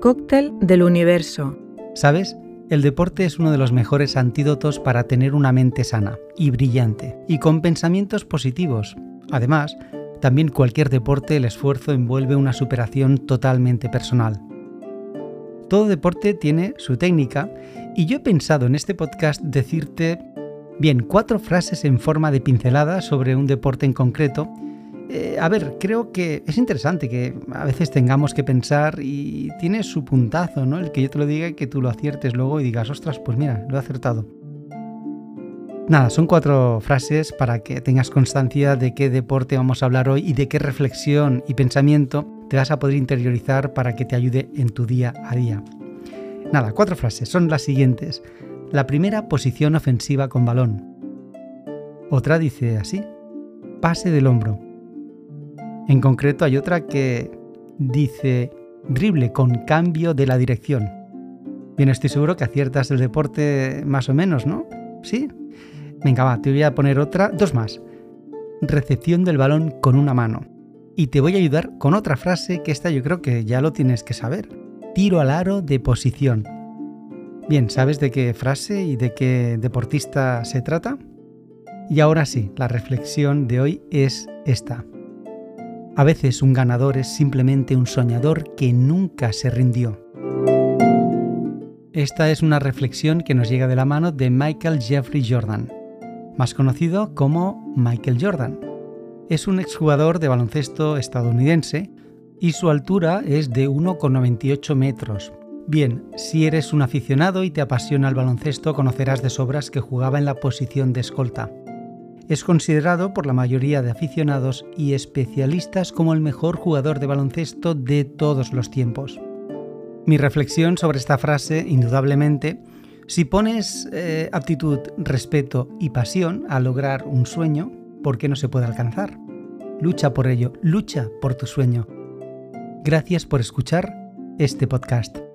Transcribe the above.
Cóctel del universo. ¿Sabes? El deporte es uno de los mejores antídotos para tener una mente sana y brillante y con pensamientos positivos. Además, también cualquier deporte el esfuerzo envuelve una superación totalmente personal. Todo deporte tiene su técnica y yo he pensado en este podcast decirte, bien, cuatro frases en forma de pincelada sobre un deporte en concreto eh, a ver, creo que es interesante que a veces tengamos que pensar y tiene su puntazo, ¿no? El que yo te lo diga y que tú lo aciertes luego y digas, ostras, pues mira, lo he acertado. Nada, son cuatro frases para que tengas constancia de qué deporte vamos a hablar hoy y de qué reflexión y pensamiento te vas a poder interiorizar para que te ayude en tu día a día. Nada, cuatro frases, son las siguientes. La primera, posición ofensiva con balón. Otra dice así, pase del hombro. En concreto hay otra que dice drible con cambio de la dirección. Bien, estoy seguro que aciertas el deporte más o menos, ¿no? ¿Sí? Venga, va, te voy a poner otra, dos más. Recepción del balón con una mano. Y te voy a ayudar con otra frase que esta yo creo que ya lo tienes que saber. Tiro al aro de posición. Bien, ¿sabes de qué frase y de qué deportista se trata? Y ahora sí, la reflexión de hoy es esta. A veces un ganador es simplemente un soñador que nunca se rindió. Esta es una reflexión que nos llega de la mano de Michael Jeffrey Jordan, más conocido como Michael Jordan. Es un exjugador de baloncesto estadounidense y su altura es de 1,98 metros. Bien, si eres un aficionado y te apasiona el baloncesto, conocerás de sobras que jugaba en la posición de escolta. Es considerado por la mayoría de aficionados y especialistas como el mejor jugador de baloncesto de todos los tiempos. Mi reflexión sobre esta frase, indudablemente, si pones eh, aptitud, respeto y pasión a lograr un sueño, ¿por qué no se puede alcanzar? Lucha por ello, lucha por tu sueño. Gracias por escuchar este podcast.